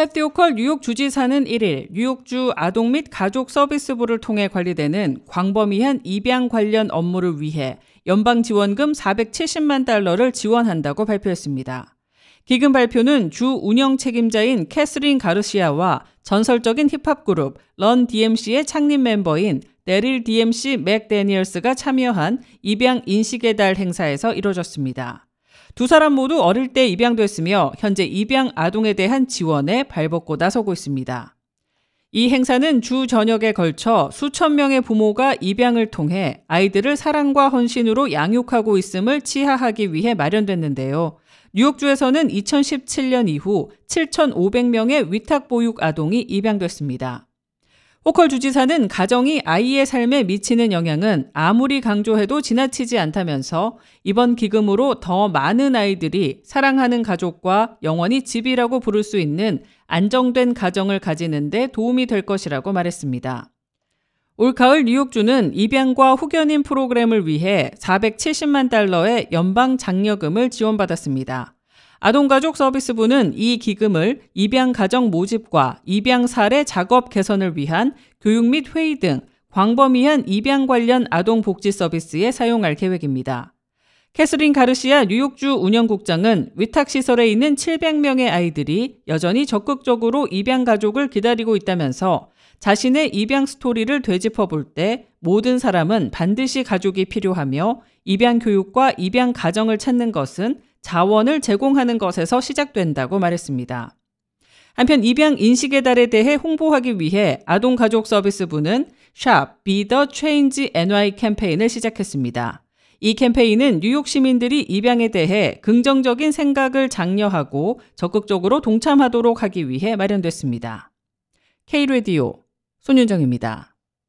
캐시 호컬 뉴욕 주지사는 1일 뉴욕주 아동 및 가족 서비스부를 통해 관리되는 광범위한 입양 관련 업무를 위해 연방 지원금 470만 달러를 지원한다고 발표했습니다. 기금 발표는 주 운영 책임자인 캐스린 가르시아와 전설적인 힙합 그룹 런 DMC의 창립 멤버인 데릴 DMC 맥데니얼스가 참여한 입양 인식의 달 행사에서 이뤄졌습니다. 두 사람 모두 어릴 때 입양됐으며 현재 입양 아동에 대한 지원에 발벗고 나서고 있습니다. 이 행사는 주 저녁에 걸쳐 수천 명의 부모가 입양을 통해 아이들을 사랑과 헌신으로 양육하고 있음을 치하하기 위해 마련됐는데요. 뉴욕주에서는 2017년 이후 7,500명의 위탁 보육 아동이 입양됐습니다. 호컬 주지사는 가정이 아이의 삶에 미치는 영향은 아무리 강조해도 지나치지 않다면서 이번 기금으로 더 많은 아이들이 사랑하는 가족과 영원히 집이라고 부를 수 있는 안정된 가정을 가지는데 도움이 될 것이라고 말했습니다. 올가을 뉴욕주는 입양과 후견인 프로그램을 위해 470만 달러의 연방 장려금을 지원받았습니다. 아동가족 서비스부는 이 기금을 입양 가정 모집과 입양 사례 작업 개선을 위한 교육 및 회의 등 광범위한 입양 관련 아동 복지 서비스에 사용할 계획입니다. 캐스린 가르시아 뉴욕주 운영국장은 위탁시설에 있는 700명의 아이들이 여전히 적극적으로 입양 가족을 기다리고 있다면서 자신의 입양 스토리를 되짚어 볼 때 모든 사람은 반드시 가족이 필요하며 입양 교육과 입양 가정을 찾는 것은 자원을 제공하는 것에서 시작된다고 말했습니다. 한편 입양 인식의 달에 대해 홍보하기 위해 아동가족 서비스부는 샵 Be the Change NY 캠페인을 시작했습니다. 이 캠페인은 뉴욕 시민들이 입양에 대해 긍정적인 생각을 장려하고 적극적으로 동참하도록 하기 위해 마련됐습니다. K-Radio 손윤정입니다.